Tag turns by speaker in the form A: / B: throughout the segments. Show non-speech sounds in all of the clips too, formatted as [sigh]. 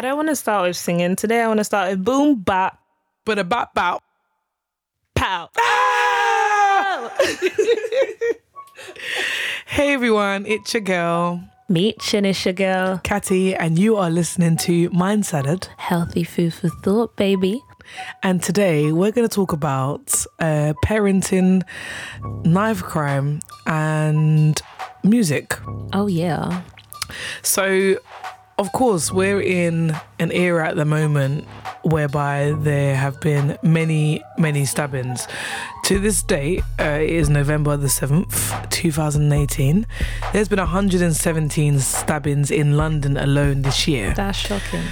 A: I don't want to start with singing today. I want to start with boom bop
B: But a bop bop.
A: pow.
B: Ah! [laughs] hey everyone, it's your girl,
A: Meet Shanisha girl.
B: Catty, and you are listening to Mind Salad.
A: Healthy food for thought, baby.
B: And today we're going to talk about uh, parenting, knife crime, and music.
A: Oh yeah.
B: So, of course, we're in an era at the moment whereby there have been many, many stabbings. To this date, uh, it is November the 7th, 2018. There's been 117 stabbings in London alone this year.
A: That's shocking.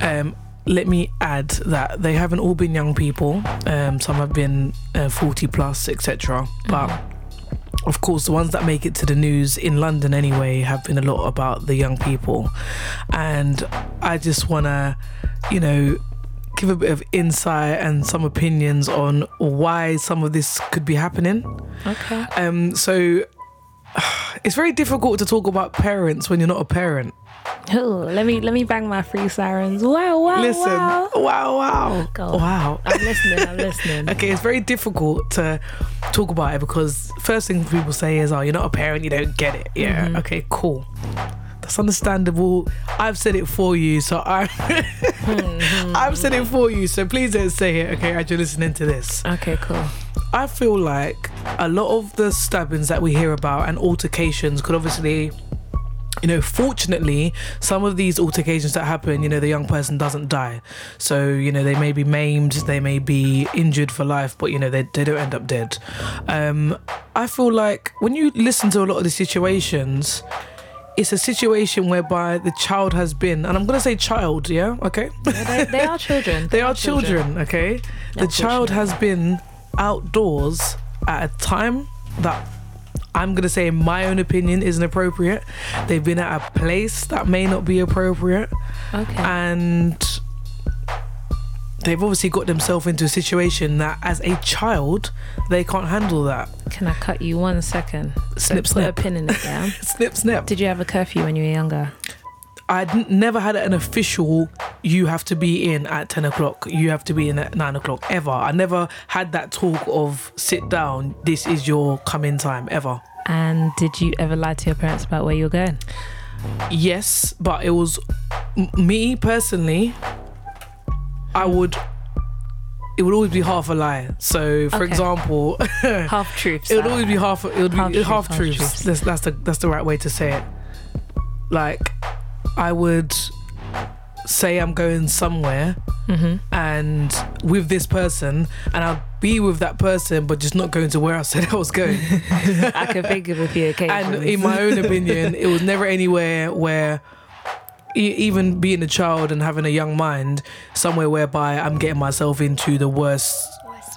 B: Um, let me add that they haven't all been young people. Um, some have been uh, 40 plus, etc. But of course, the ones that make it to the news in London anyway have been a lot about the young people. And I just want to, you know, give a bit of insight and some opinions on why some of this could be happening.
A: Okay.
B: Um, so [sighs] it's very difficult to talk about parents when you're not a parent.
A: Ooh, let me let me bang my free sirens. Wow, wow,
B: Listen,
A: wow.
B: wow, wow, wow.
A: I'm listening. I'm listening. [laughs]
B: Okay, it's very difficult to talk about it because first thing people say is, "Oh, you're not a parent, you don't get it." Yeah.
A: Mm-hmm.
B: Okay, cool. That's understandable. I've said it for you, so I [laughs]
A: Mm-hmm.
B: I've said it for you. So please don't say it. Okay, as you're listening to this,
A: Okay, cool.
B: I feel like a lot of the stabbings that we hear about and altercations could obviously. You know, fortunately, some of these altercations that happen, you know, the young person doesn't die. So, you know, they may be maimed, they may be injured for life, but, you know, they, they don't end up dead. Um, I feel like when you listen to a lot of the situations, it's a situation whereby the child has been, and I'm going to say child, yeah, okay?
A: They, they are [laughs] children.
B: they are children, okay? The child has been outdoors at a time that I'm gonna say, in my own opinion, isn't appropriate. They've been at a place that may not be appropriate,
A: Okay.
B: and they've obviously got themselves into a situation that, as a child, they can't handle that.
A: Can I cut you one second? So
B: Snip,
A: put
B: snip.
A: a pin in it, yeah? [laughs]
B: Snip, snap.
A: Did you have a curfew when you were younger?
B: I would never had an official. You have to be in at ten o'clock. You have to be in at nine o'clock. Ever. I never had that talk of sit down. This is your come-in time. Ever.
A: And did you ever lie to your parents about where you were going?
B: Yes, but it was m- me personally. I would. It would always be half a lie. So, for
A: Okay.
B: example, [laughs]
A: Half truths.
B: it would always be half. It would be
A: Half
B: half,
A: half
B: truths.
A: truths.
B: That's, that's the that's the right way to say it. Like, I would say I'm going somewhere,
A: Mm-hmm.
B: and with this person, and I'll be with that person, but just not going to where I said I was going. [laughs]
A: I can think of a few occasions.
B: and in my own opinion, it was never anywhere where, even being a child and having a young mind, somewhere whereby I'm getting myself into the worst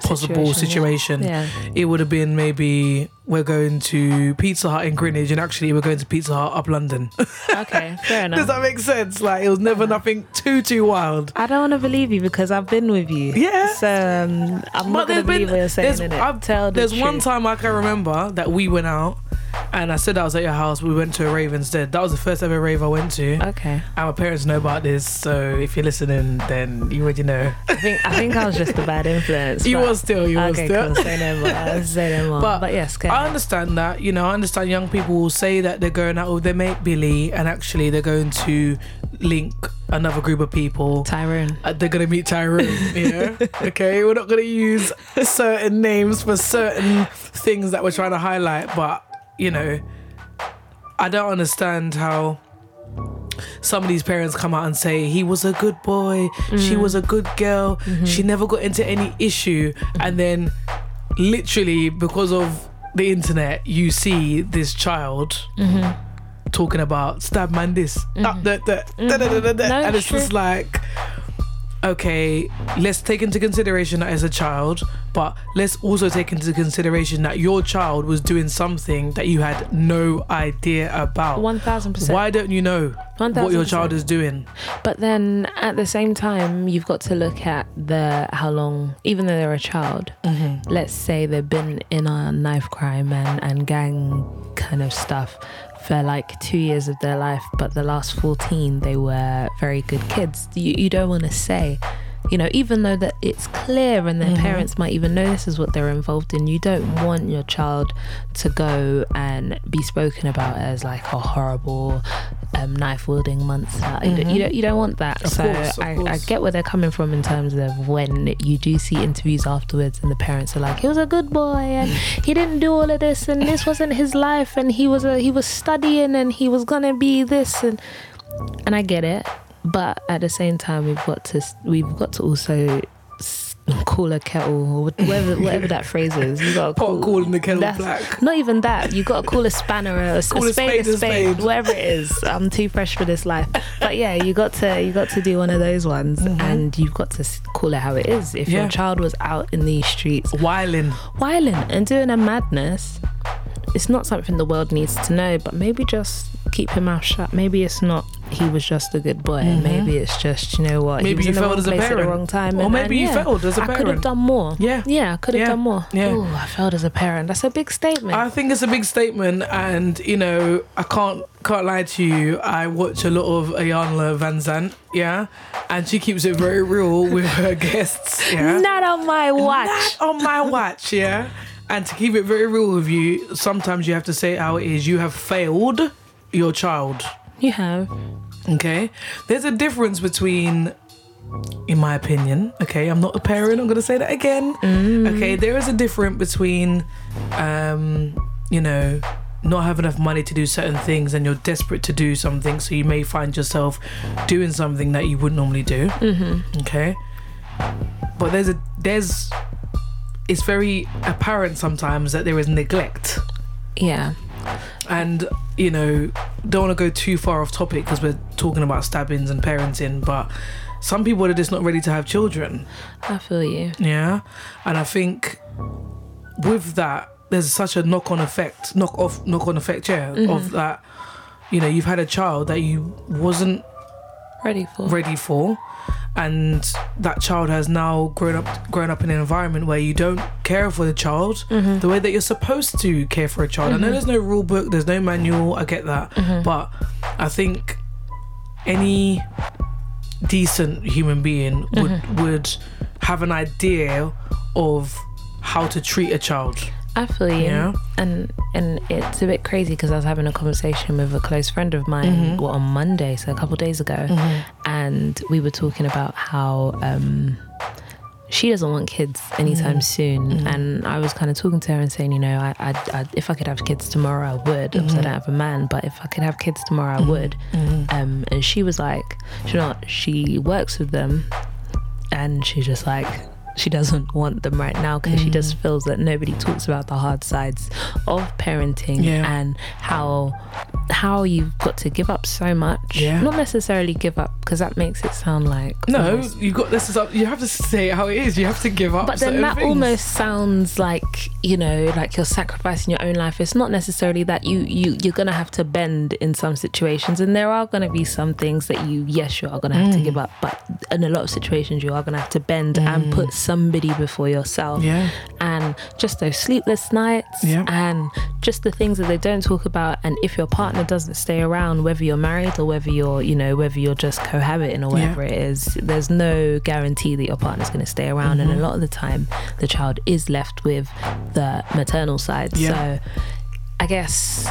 B: possible
A: Situation,
B: situation.
A: yeah.
B: It would have been maybe we're going to Pizza Hut in Greenwich, and actually we're going to Pizza Hut up London. [laughs]
A: Okay, fair enough.
B: Does that make sense? Like it was never nothing too too wild.
A: I don't want to believe you because I've been with you.
B: Yeah.
A: So um, I'm not going to believe what you're saying.
B: there's? I've-
A: the
B: there's one time I can remember that we went out, and I said I was at your house. We went to a rave instead. That was the first ever rave I went to.
A: Okay.
B: And my parents know about this, so if you're listening, then you already know.
A: I think I think I was just a bad influence.
B: you were still, you
A: okay,
B: still.
A: cool. Say no more. [laughs] Say no more.
B: But
A: But, yes, go
B: I understand that. You know, I understand young people will say that they're going out with their mate Billy, and actually they're going to link another group of people.
A: Tyrone.
B: Uh, they're gonna meet Tyrone, you know? [laughs] okay, we're not gonna use certain names for certain things that we're trying to highlight, but you know, I don't understand how some of these parents come out and say he was a good boy, she mm. was a good girl, mm-hmm. she never got into any issue, and then literally because of the internet, you see this child mm-hmm. talking about stab man this, ah, that, that, da, da, da, da, da," mm-hmm.
A: No,
B: and
A: it's
B: it's just like okay, let's take into consideration that as a child, but let's also take into consideration that your child was doing something that you had no idea about.
A: One thousand percent.
B: Why don't you know what your child is doing?
A: But then at the same time, you've got to look at the how long, even though they're a child. Mm-hmm. Let's say they've been in a knife crime and, and gang kind of stuff for like two years of their life, but the last 14 they were very good kids. You, you don't want to say, you know, even though that it's clear and their parents might even know this is what they're involved in, you don't want your child to go and be spoken about as like a horrible um, knife wielding monster. You, don't, you don't you don't want that.
B: Of
A: so
B: course,
A: I, I get where they're coming from in terms of when you do see interviews afterwards and the parents are like, he was a good boy and [laughs] he didn't do all of this and this wasn't his life and he was a he was studying and he was gonna be this and and I get it, but at the same time, we've got to we've got to also call a kettle or whatever whatever that phrase is. You got to
B: Pot calling the kettle black.
A: Not even that. You got to call a spanner or a, a
B: Call a
A: spade,
B: spade
A: a spade,
B: spade.
A: whatever it is. I'm too fresh for this life. But yeah, you got to you got to do one of those ones, and you've got to call it how it is. If
B: Mm-hmm. Yeah.
A: your child was out in these streets
B: Whiling.
A: whiling and doing a madness, it's not something the world needs to know, but maybe just keep your mouth shut. Maybe it's not he was just a good boy. Maybe it's just, you know what,
B: Mm-hmm. Maybe
A: he was
B: you
A: in the
B: failed
A: wrong
B: as a
A: place at the wrong time.
B: Or
A: and-
B: maybe
A: and
B: you
A: yeah,
B: failed as a
A: I could have
B: parent.
A: done more.
B: Yeah.
A: Yeah, I could have
B: Yeah.
A: done more.
B: Yeah.
A: Oh, I failed as a parent. That's a big statement.
B: I think it's a big statement, and you know, I can't can't lie to you. I watch a lot of Iyanla Vanzant, yeah, and she keeps it very real with her [laughs] guests, yeah.
A: Not on my watch.
B: Not on my watch, yeah. And to keep it very real with you, sometimes you have to say how it is. You have failed your child.
A: You have.
B: Okay. There's a difference between, in my opinion, okay, I'm not a parent, I'm going to say that again. Okay, there is a difference between, um, you know, not have enough money to do certain things and you're desperate to do something, so you may find yourself doing something that you wouldn't normally do.
A: Mm-hmm.
B: Okay. But there's a, there's, it's very apparent sometimes that there is neglect
A: Yeah.
B: and you know don't want to go too far off topic because we're talking about stabbings and parenting but some people are just not ready to have children
A: I feel you.
B: yeah and i think with that there's such a knock-on effect knock off knock-on effect yeah mm-hmm. of that you know you've had a child that you wasn't
A: Ready for.
B: ready for and that child has now grown up grown up in an environment where you don't care for the child mm-hmm. the way that you're supposed to care for a child. I know mm-hmm. there's no rule book, there's no manual, I get that. Mm-hmm. But I think any decent human being would would have an idea of how to treat a child.
A: I feel you.
B: Yeah.
A: And and it's a bit crazy because I was having a conversation with a close friend of mine
B: Mm-hmm.
A: well, on Monday, so a couple of days ago, and we were talking about how um, she doesn't want kids anytime
B: Mm-hmm.
A: soon, and I was kind of talking to her and saying, you know, I, I, I if I could have kids tomorrow, I would. Obviously, I don't have a man, but if I could have kids tomorrow, I would. Um, and she was like, you know, she works with them, and she's just like she doesn't want them right now because she
B: Mm.
A: just feels that nobody talks about the hard sides of parenting
B: Yeah.
A: and how how you've got to give up so much
B: Yeah.
A: not necessarily give up because that makes it sound like
B: No,
A: almost-
B: you got this is up you have to say how it is. You have to give up.
A: but then that
B: things.
A: almost sounds like you know like you're sacrificing your own life it's not necessarily that you you you're gonna have to bend in some situations and there are gonna be some things that you yes you are gonna have to give up but in a lot of situations you are gonna have to bend and put somebody before yourself
B: Yeah.
A: and just those sleepless nights
B: Yeah.
A: and just the things that they don't talk about and if your partner doesn't stay around whether you're married or whether you're you know whether you're just cohabiting or whatever it is there's no guarantee that your partner's going to stay around and a mm-hmm. lot of the time the child is left with the maternal side
B: Yeah.
A: so i guess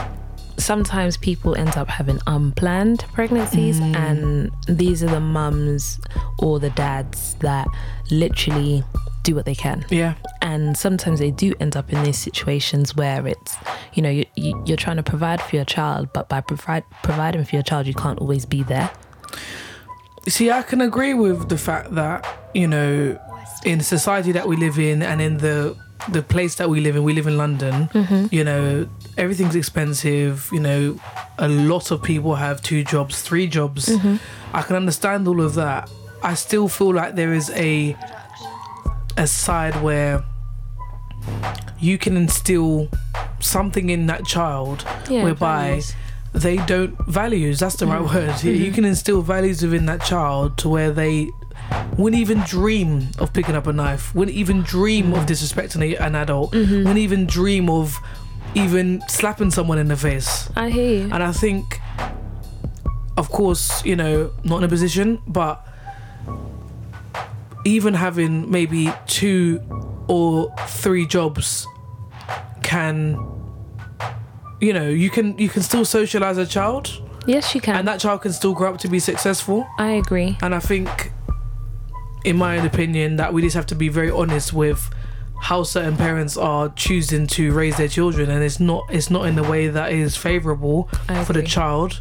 A: sometimes people end up having unplanned pregnancies mm. and these are the mums or the dads that literally do what they can
B: Yeah.
A: and sometimes they do end up in these situations where it's you know you, you, you're trying to provide for your child but by provide, providing for your child you can't always be there
B: See, I can agree with the fact that you know, in the society that we live in, and in the the place that we live in, we live in London. Mm-hmm. You know, everything's expensive. You know, a lot of people have two jobs, three jobs. Mm-hmm. I can understand all of that. I still feel like there is a a side where you can instill something in that child
A: Yeah,
B: whereby
A: values.
B: they don't values that's the right mm-hmm. word you mm-hmm. can instill values within that child to where they wouldn't even dream of picking up a knife wouldn't even dream of disrespecting an adult wouldn't even dream of even slapping someone in the face.
A: I hear you.
B: And I think, of course, you know, not in a position, but even having maybe two or three jobs can, you know, you can you can still socialize a child,
A: Yes, you can.
B: and that child can still grow up to be successful.
A: I agree.
B: And I think, in my own opinion, that we just have to be very honest with how certain parents are choosing to raise their children, and it's not it's not in the way that is favourable for the child,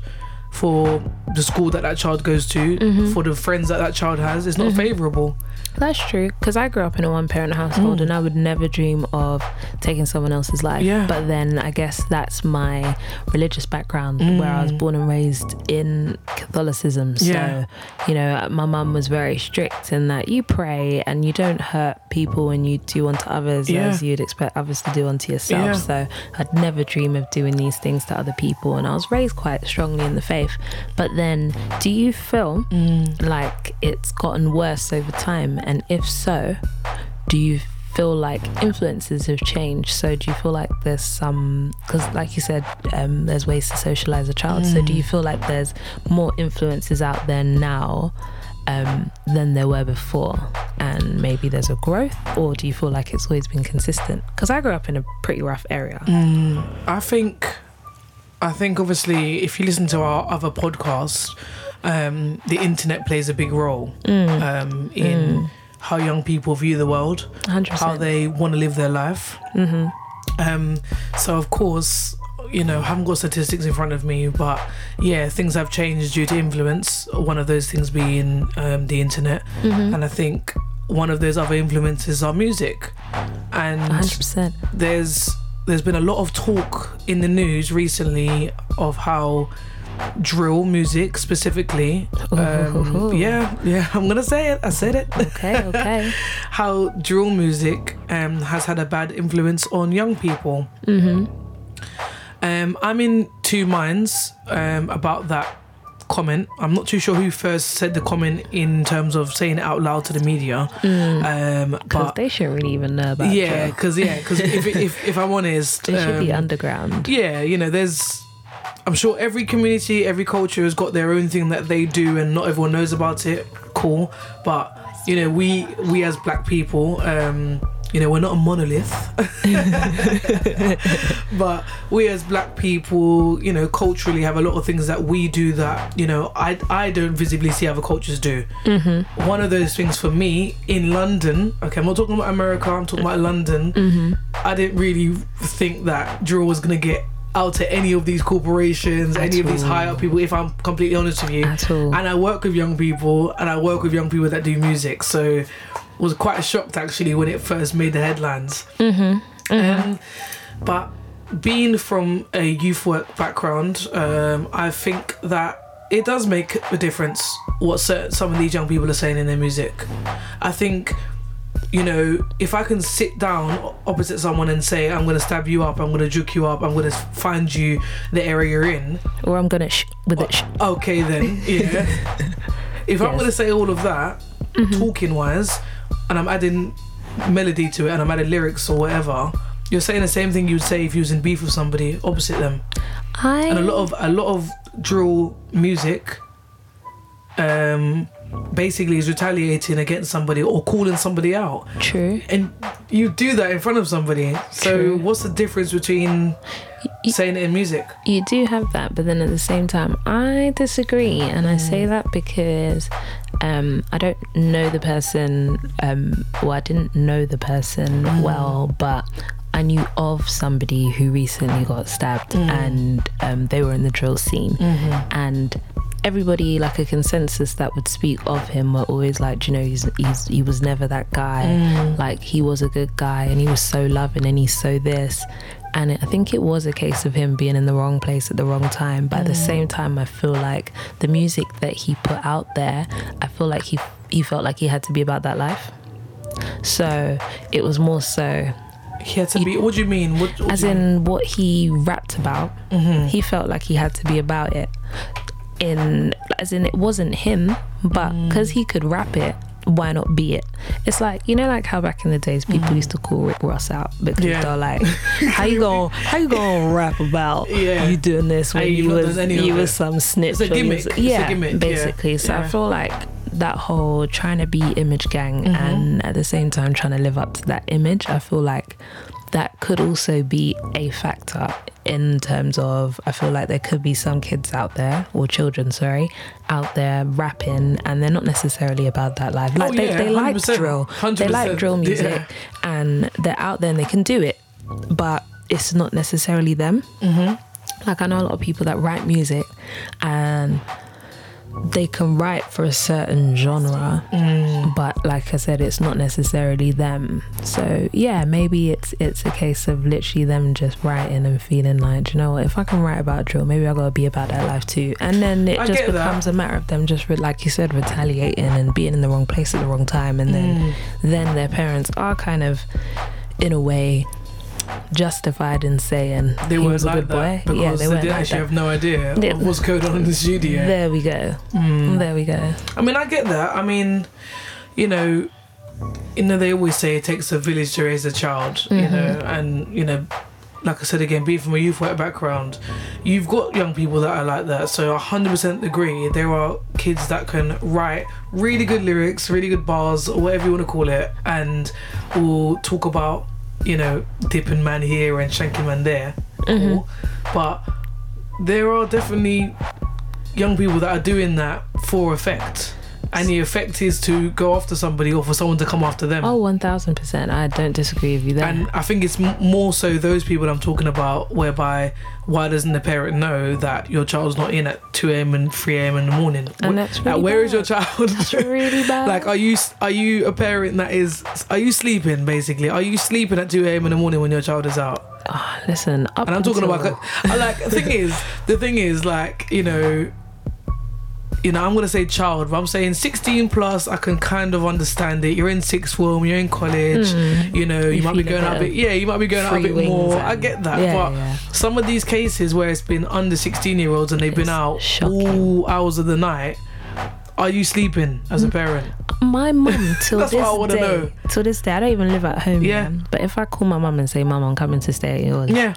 B: for the school that that child goes to,
A: Mm-hmm.
B: for the friends that that child has. It's not favourable.
A: That's true. Because I grew up in a one parent household and I would never dream of taking someone else's life.
B: Mm. Yeah.
A: But then I guess that's my religious background where I was born and raised in Catholicism. So.
B: Yeah.
A: you know, my mum was very strict in that you pray and you don't hurt people and you do unto others
B: Yeah.
A: as you'd expect others to do unto yourself.
B: Yeah.
A: So I'd never dream of doing these things to other people. And I was raised quite strongly in the faith. But then, do you feel
B: Mm.
A: like it's gotten worse over time? And if so, do you feel like influences have changed? So do you feel like there's some, because like you said, um, there's ways to socialize a child. So do you feel like there's more influences out there now? Um, than there were before, and maybe there's a growth, or do you feel like it's always been consistent? Because I grew up in a pretty rough area.
B: I think, I think obviously, if you listen to our other podcasts, um, the internet plays a big role
A: Mm.
B: um, in how young people view the world,
A: 100%.
B: how they want to live their life.
A: hmm
B: Um, so of course, you know, I haven't got statistics in front of me, but yeah, things have changed due to influence. One of those things being um, the internet,
A: hmm
B: and I think one of those other influences are music. And
A: 100%.
B: there's there's been a lot of talk in the news recently of how drill music specifically. Um, yeah yeah i'm gonna say it. I said it.
A: Okay, okay. [laughs]
B: how drill music um, has had a bad influence on young people.
A: Hmm
B: um, i'm in two minds um, about that comment. I'm not too sure who first said the comment in terms of saying it out loud to the media. Um,
A: Because
B: but
A: they shouldn't really even know about
B: yeah because yeah because if, if, if i'm honest [laughs]
A: They should be
B: um,
A: underground.
B: yeah you know there's i'm sure every community every culture has got their own thing that they do and not everyone knows about it. Cool. But you know we we as black people um you know we're not a monolith. [laughs] But we as black people you know culturally have a lot of things that we do that you know i i don't visibly see other cultures do.
A: Mm-hmm.
B: one of those things for me in london okay i'm not talking about america i'm talking about london.
A: Mm-hmm.
B: I didn't really think that drill was gonna get out to any of these corporations, any of these
A: all.
B: high up people. If I'm completely honest with you,
A: At all.
B: and I work with young people, and I work with young people that do music, so was quite shocked actually when it first made the headlines.
A: Mm-hmm.
B: Um, but being from a youth work background, um, I think that it does make a difference what cer- some of these young people are saying in their music. I think, you know, if I can sit down opposite someone and say, I'm going to stab you up, I'm going to juke you up, I'm going to find you the area you're in,
A: Or I'm gonna sh- with it. Sh-
B: okay then, [laughs] yeah. if I'm going to say all of that, talking wise, and I'm adding melody to it and I'm adding lyrics or whatever, you're saying the same thing you'd say if you was in beef with somebody opposite them.
A: I
B: And a lot of a lot of drill music um basically is retaliating against somebody or calling somebody out.
A: true.
B: And you do that in front of somebody. So
A: True.
B: what's the difference between
A: y-
B: saying it in music?
A: You do have that, but then at the same time, I disagree, and I say that because um, I don't know the person. Um, well, I didn't know the person well, but I knew of somebody who recently got stabbed, and um, they were in the drill scene, and. Everybody, like a consensus that would speak of him, were always like, you know, he's, he's he was never that guy. Like he was a good guy, and he was so loving, and he's so this." and I think it was a case of him being in the wrong place at the wrong time. But at the same time, I feel like the music that he put out there, I feel like he he felt like he had to be about that life. So it was more so,
B: He had to be what do you mean? What, what
A: as
B: you mean?
A: in what he rapped about.
B: Mm-hmm.
A: He felt like he had to be about it. In as in it wasn't him, but because he could rap it, why not be it? It's like you know, like how back in the days people used to call Rick Ross out because
B: Mm. Yeah.
A: they're like, "How you gonna how you gonna rap about [laughs]
B: Yeah.
A: you doing this when
B: you've
A: you was
B: done any of
A: you was some snitch?"
B: It's a gimmick.
A: was- yeah,
B: gimmick, yeah.
A: basically. So I feel like that whole trying to be image gang
B: Mm-hmm.
A: and at the same time trying to live up to that image, I feel like that could also be a factor in terms of I feel like there could be some kids out there or children, sorry, out there rapping and they're not necessarily about that life. Like
B: Oh,
A: they,
B: yeah,
A: they like
B: 100%,
A: drill. They like drill music
B: yeah.
A: and they're out there and they can do it. But it's not necessarily them.
B: Mm-hmm.
A: Like I know a lot of people that write music and they can write for a certain genre,
B: Mm.
A: but like I said, it's not necessarily them. So yeah, maybe it's it's a case of literally them just writing and feeling like, you know what? If I can write about drill, maybe I gotta be about that life too. And then it
B: I
A: just
B: get that.
A: becomes a matter of them just, re- like you said, retaliating and being in the wrong place at the wrong time, and then
B: Mm.
A: then their parents are kind of, in a way, justified in saying
B: They weren't
A: a
B: like
A: good
B: that
A: boy.
B: because
A: yeah, they
B: they,
A: weren't
B: didn't
A: like
B: actually
A: that.
B: have no idea
A: They-
B: what's going on in the studio.
A: There we go.
B: Mm.
A: There we go.
B: I mean, I get that. I mean, you know, you know, they always say it takes a village to raise a child. You
A: Mhm.
B: know, and you know, like I said again, being from a youth work background, you've got young people that are like that. So I hundred percent agree. There are kids that can write really good lyrics, really good bars, or whatever you want to call it, and will talk about you know dipping man here and shanking man there.
A: Mhm.
B: Cool. But there are definitely young people that are doing that for effect. And the effect is to go after somebody or for someone to come after them.
A: Oh, Oh, one thousand percent. I don't disagree with you there.
B: And I think it's m- more so those people I'm talking about, whereby why doesn't the parent know that your child's not in at 2 a.m. and 3 a.m. in the morning?
A: And that's
B: like,
A: really
B: where is your child?
A: That's really [laughs] bad.
B: like, are you are you a parent that is? Are you sleeping basically? Are you sleeping at 2 a.m. in the morning when your child is out?
A: Ah, listen, up
B: and I'm talking
A: until-
B: about I like the thing is the thing is like you know you know I'm gonna say child but I'm saying 16 plus I can kind of understand it you're in sixth form you're in college
A: Mm.
B: you know you,
A: You
B: might be going out a
A: bit
B: yeah you might be going out a bit more I get that
A: yeah,
B: but
A: yeah.
B: some of these cases where it's been under 16 year olds and they've been out
A: shocking.
B: all hours of the night are you sleeping as a parent
A: My mum [laughs] till this
B: what I
A: day,
B: know.
A: till this day, I don't even live at home.
B: Yeah.
A: Yeah. But if I call my mum and say, "Mum, I'm coming to stay at yours,"
B: yeah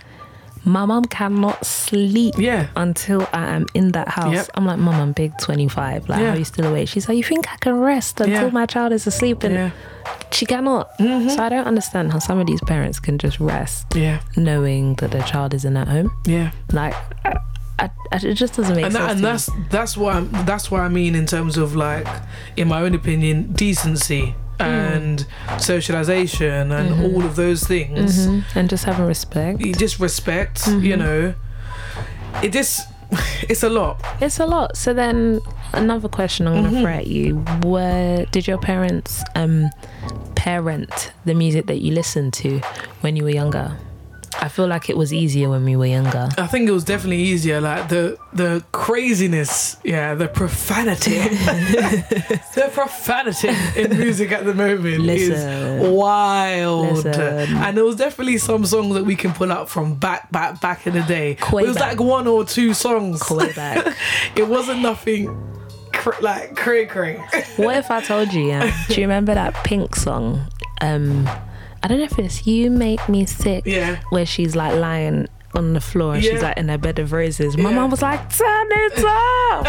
A: my mom cannot sleep
B: yeah
A: until I am in that house.
B: Yep.
A: I'm like, Mom, I'm big 25. Like,
B: Yeah.
A: are you still awake?" She's like, "You think I can rest until
B: Yeah.
A: my child is asleep?" And
B: yeah
A: she cannot.
B: Mhm.
A: So I don't understand how some of these parents can just rest
B: yeah
A: knowing that their child isn't at home.
B: yeah
A: Like, I, I, it just doesn't make
B: and,
A: sense.
B: and
A: to me.
B: that's that's what I'm, that's what I mean in terms of like, in my own opinion, decency and socialization and
A: Mhm.
B: all of those things.
A: Mhm. and just having respect.
B: You just respect, you
A: Mhm.
B: know. It just [laughs] it's a lot.
A: It's a lot. So then another question I'm gonna
B: Mhm.
A: throw at you: Where did your parents um parent the music that you listened to when you were younger? I feel like it was easier when we were younger.
B: I think it was definitely easier. Like the the craziness, yeah, the profanity, [laughs] the profanity in music at the moment
A: Listen.
B: is wild.
A: Listen.
B: And there was definitely some songs that we can pull up from back, back, back in the day. It was
A: back.
B: like one or two songs.
A: Back. [laughs]
B: it wasn't nothing cr- like cray cray.
A: what if I told you? Yeah, do you remember that Pink song? Um, I don't know if it's "You Make Me Sick,"
B: yeah.
A: where she's like lying on the floor and she's like in her bed of roses. My
B: Yeah.
A: mom was like, "Turn it [laughs] off."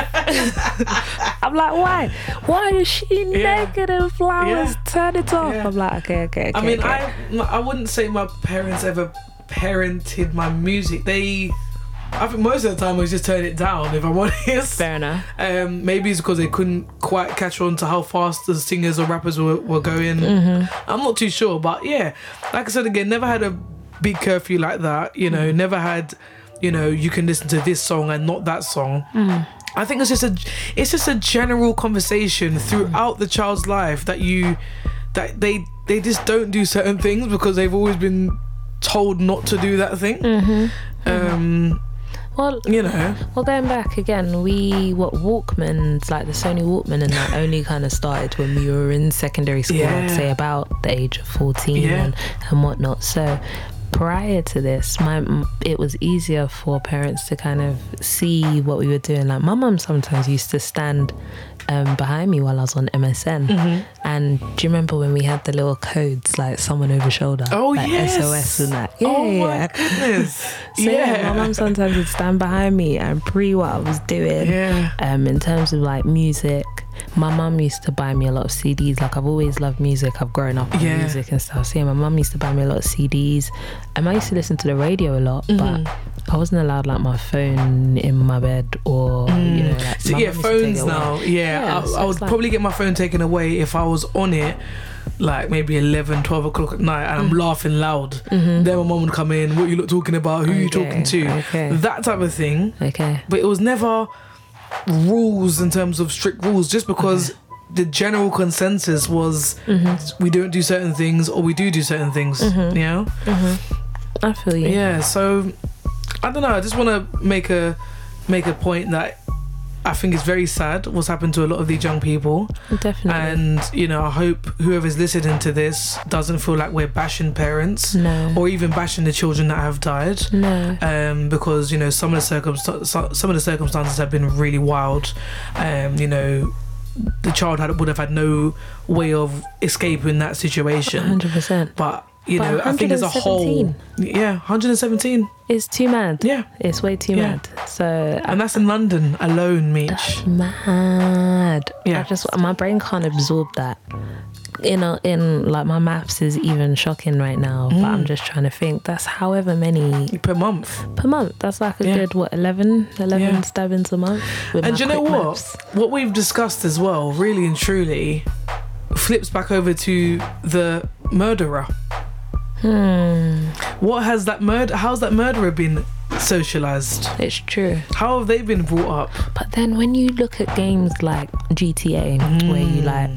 A: [laughs] I'm like, "Why? Why is she
B: Yeah.
A: naked in flowers?
B: Yeah.
A: Turn it off."
B: Yeah.
A: I'm like, "Okay, okay, okay."
B: I mean,
A: okay.
B: I I wouldn't say my parents ever parented my music. They, I think most of the time I just turn it down. If I'm [laughs] honest,
A: fair enough.
B: um, maybe it's because they couldn't quite catch on to how fast the singers or rappers were, were going.
A: Mm-hmm.
B: I'm not too sure, but yeah, like I said again, never had a big curfew like that. You know, never had, you know, you can listen to this song and not that song. I think it's just a, it's just a general conversation throughout the child's life that you, that they they just don't do certain things because they've always been told not to do that thing. Um,
A: Well,
B: you know,
A: well, going back again, we what Walkmans like the Sony Walkman and that [laughs] only kind of started when we were in secondary school.
B: Yeah.
A: I'd say about the age of fourteen
B: Yeah.
A: and, and whatnot. So prior to this, my it was easier for parents to kind of see what we were doing. Like my mum sometimes used to stand um, behind me while I was on MSN, And do you remember when we had the little codes like someone over shoulder?
B: Oh,
A: like
B: yes.
A: SOS and that. Yeah,
B: oh
A: yeah,
B: my
A: yeah.
B: goodness. [laughs]
A: So yeah,
B: yeah.
A: my mum sometimes would stand behind me and pre what I was doing.
B: yeah.
A: Um, in terms of like music, my mum used to buy me a lot of CDs. Like I've always loved music. I've grown up on
B: Yeah.
A: music and stuff. So yeah, my mum used to buy me a lot of CDs. Um, I used to listen to the radio a lot,
B: Mhm.
A: but I wasn't allowed like my phone in my bed or you know. Like,
B: So yeah,
A: mum used to take
B: phones now. Yeah,
A: Yeah,
B: I,
A: so
B: I would
A: like-
B: probably get my phone taken away if I was on it, like maybe 11, 12 o'clock at night, and I'm laughing loud. Then my mom would come in. What you look talking about? Who you
A: Mm-hmm.
B: Talking to?
A: okay.
B: That type of thing.
A: Okay.
B: But it was never rules in terms of strict rules, just because. Mm-hmm. The general consensus was
A: Mm-hmm.
B: we don't do certain things or we do do certain things. Mm-hmm. You know? Mm-hmm.
A: I feel you.
B: Yeah, so I don't know. I just want to make a make a point that I think it's very sad what's happened to a lot of these young people,
A: Definitely.
B: and you know, I hope whoever's listening to this doesn't feel like we're bashing parents
A: no.
B: or even bashing the children that have died.
A: no.
B: Um, because you know some of the circumstances, some of the circumstances have been really wild. Um, you know, the child had would have had no way of escaping that situation.
A: Hundred percent.
B: But you
A: But
B: know, I think as a whole,
A: 117.
B: yeah, 117.
A: It's too mad.
B: Yeah,
A: It's way too
B: Yeah.
A: mad. So
B: and that's in London alone, Meech.
A: That's mad.
B: Yeah.
A: I just my brain can't absorb that. In a, in like my maths is even shocking right now, but
B: Mm.
A: I'm just trying to think. That's however many
B: per month.
A: per month. That's like a
B: Yeah.
A: good what 11, 11
B: Yeah.
A: stabbings a month.
B: And you know what?
A: maths.
B: What we've discussed as well, really and truly, flips back over to the murderer.
A: Hmm,
B: What has that murder? How's that murderer been socialized?
A: it's true.
B: How have they been brought up?
A: But then when you look at games like GTA, where you like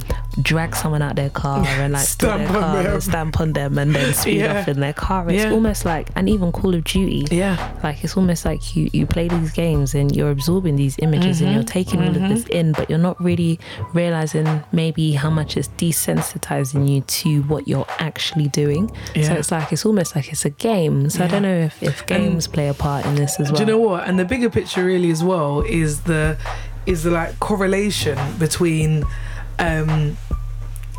A: drag someone out their car and like.
B: Stamp
A: their
B: on
A: car
B: them.
A: and stamp on them and then speed
B: Yeah.
A: off in their car, it's
B: Yeah.
A: almost like, and even Call of Duty,
B: Yeah,
A: like it's almost like you you play these games and you're absorbing these images and
B: Mm-hmm.
A: you're taking all of this in but you're not really realizing maybe how much it's desensitizing you to what you're actually doing
B: Yeah.
A: so it's like it's almost like it's a game so i don't know if, if games play a part in this as well
B: Do you know what? And the bigger picture really as well is the is the like correlation between um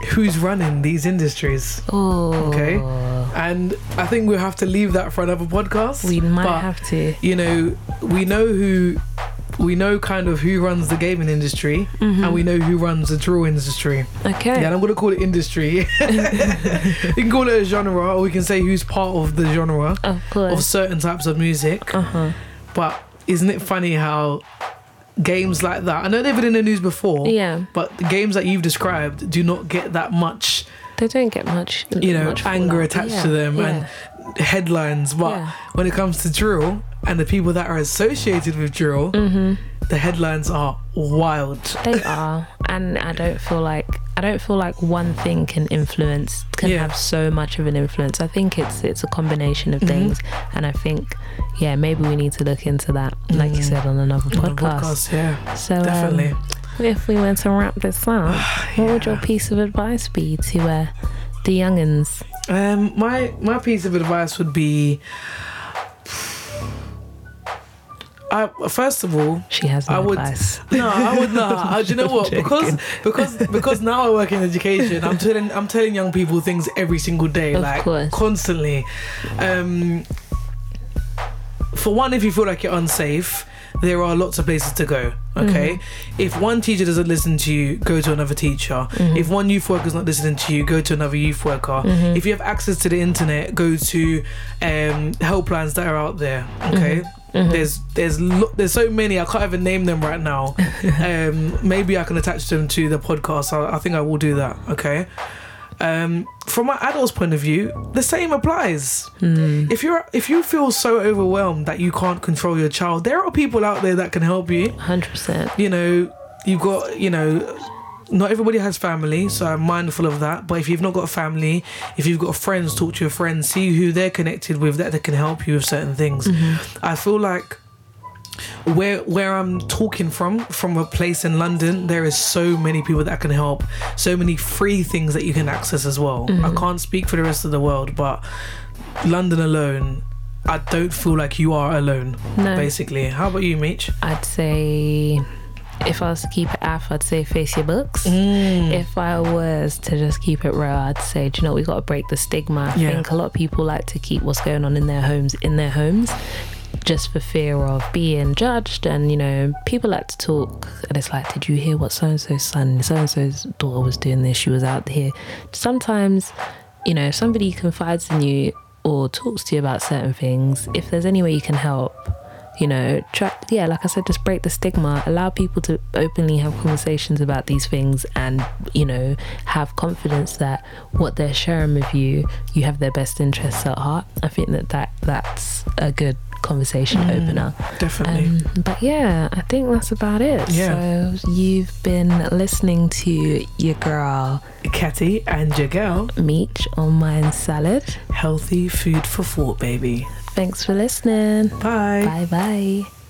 B: who's running these industries.
A: oh
B: Okay. And I think we'll have to leave that for another podcast.
A: we might
B: but,
A: have to
B: you know, we know who we know kind of who runs the gaming industry and we know who runs the draw industry.
A: okay
B: Yeah, and I'm gonna call it industry. [laughs] you can call it a genre or we can say who's part of the genre
A: of
B: of certain types of music.
A: uh-huh
B: But isn't it funny how games like that? I know they've been in the news before.
A: yeah
B: But the games that you've described do not get that much,
A: they don't get much
B: you know,
A: much
B: anger
A: fallout.
B: attached
A: Yeah,
B: to them
A: yeah.
B: and headlines. But
A: Yeah.
B: when it comes to drill and the people that are associated with drill,
A: Mm-hmm.
B: the headlines are wild.
A: They are, and I don't feel like I don't feel like one thing can influence can
B: Yeah.
A: have so much of an influence. I think it's it's a combination of things, and I think yeah maybe we need to look into that, like you said on another podcast.
B: podcast, yeah,
A: So um, if we were to wrap this up, [sighs] what would your piece of advice be to uh, the youngins?
B: Um, my my piece of advice would be. I, first of all,
A: She has no
B: I would
A: advice. [laughs]
B: no, I would not. [laughs] Uh, do you know what? Because because because now I work in education, I'm telling I'm telling young people things every single day,
A: Of
B: like
A: course.
B: constantly. Um, for one, if you feel like you're unsafe, there are lots of places to go. Okay,
A: Mm-hmm.
B: if one teacher doesn't listen to you, go to another teacher.
A: Mm-hmm.
B: If one youth worker is not listening to you, go to another youth worker.
A: Mm-hmm.
B: If you have access to the internet, go to um, helplines that are out there. Okay.
A: Mm-hmm.
B: There's there's lo- there's so many I can't even name them right now. [laughs] um, maybe I can attach them to the podcast. I, I think I will do that. Okay. Um, from an adult's point of view, the same applies. If you're if you feel so overwhelmed that you can't control your child, there are people out there that can help you.
A: Hundred percent.
B: You know, you've got you know. Not everybody has family, so I'm mindful of that. But if you've not got a family, if you've got friends, talk to your friends, see who they're connected with that, that can help you with certain things. I feel like where where I'm talking from, from a place in London, there is so many people that can help, so many free things that you can access as well. I can't speak for the rest of the world, but London alone, I don't feel like you are alone.
A: No.
B: Basically, how about you, Meech?
A: I'd say if I was to keep it af, I'd say face your books.
B: Mm.
A: If I was to just keep it real, I'd say, do you know, we got to break the stigma. I
B: Yeah.
A: think a lot of people like to keep what's going on in their homes in their homes just for fear of being judged. And, you know, people like to talk, and it's like, did you hear what so and so's son, so and so's daughter was doing this? She was out here. Sometimes, you know, if somebody confides in you or talks to you about certain things, if there's any way you can help, you know try yeah like i said just break the stigma allow people to openly have conversations about these things and you know have confidence that what they're sharing with you you have their best interests at heart i think that, that that's a good conversation opener
B: Definitely.
A: um, but yeah i think that's about it
B: Yeah.
A: so you've been listening to your girl
B: Catty and your girl,
A: meech on mind salad
B: healthy food for thought, baby.
A: thanks for listening
B: Bye.
A: bye bye